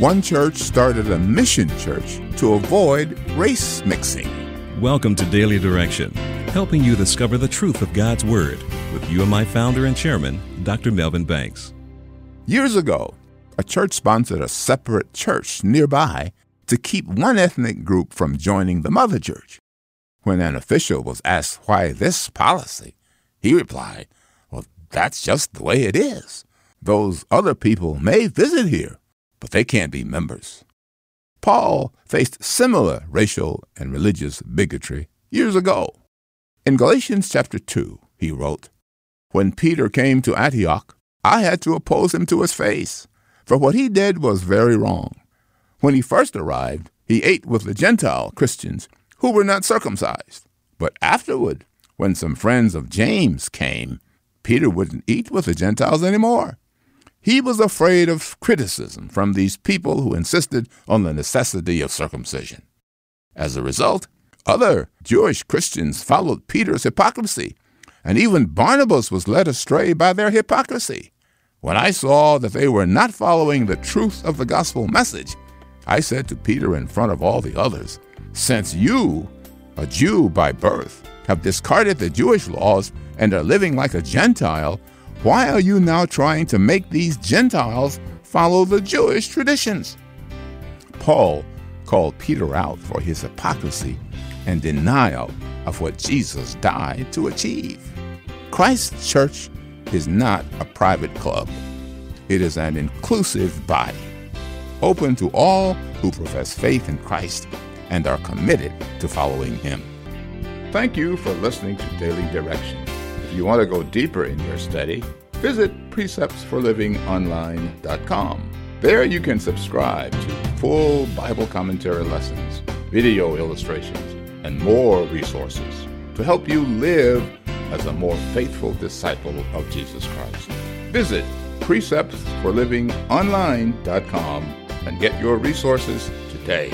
one church started a mission church to avoid race mixing. Welcome to Daily Direction, helping you discover the truth of God's Word with you and my founder and chairman, Dr. Melvin Banks. Years ago, a church sponsored a separate church nearby to keep one ethnic group from joining the mother church. When an official was asked why this policy, he replied, Well, that's just the way it is. Those other people may visit here, but they can't be members. Paul faced similar racial and religious bigotry years ago. In Galatians chapter 2, he wrote, When Peter came to Antioch, I had to oppose him to his face, for what he did was very wrong. When he first arrived, he ate with the Gentile Christians who were not circumcised. But afterward, when some friends of James came, Peter wouldn't eat with the Gentiles anymore. He was afraid of criticism from these people who insisted on the necessity of circumcision. As a result, other Jewish Christians followed Peter's hypocrisy, and even Barnabas was led astray by their hypocrisy. When I saw that they were not following the truth of the gospel message, I said to Peter in front of all the others, Since you, a Jew by birth, have discarded the Jewish laws and are living like a Gentile, why are you now trying to make these Gentiles follow the Jewish traditions? Paul called Peter out for his hypocrisy and denial of what Jesus died to achieve. Christ's church is not a private club, it is an inclusive body, open to all who profess faith in Christ and are committed to following Him. Thank you for listening to Daily Direction. If you want to go deeper in your study, visit preceptsforlivingonline.com. There you can subscribe to full Bible commentary lessons, video illustrations, and more resources to help you live as a more faithful disciple of Jesus Christ. Visit preceptsforlivingonline.com and get your resources today.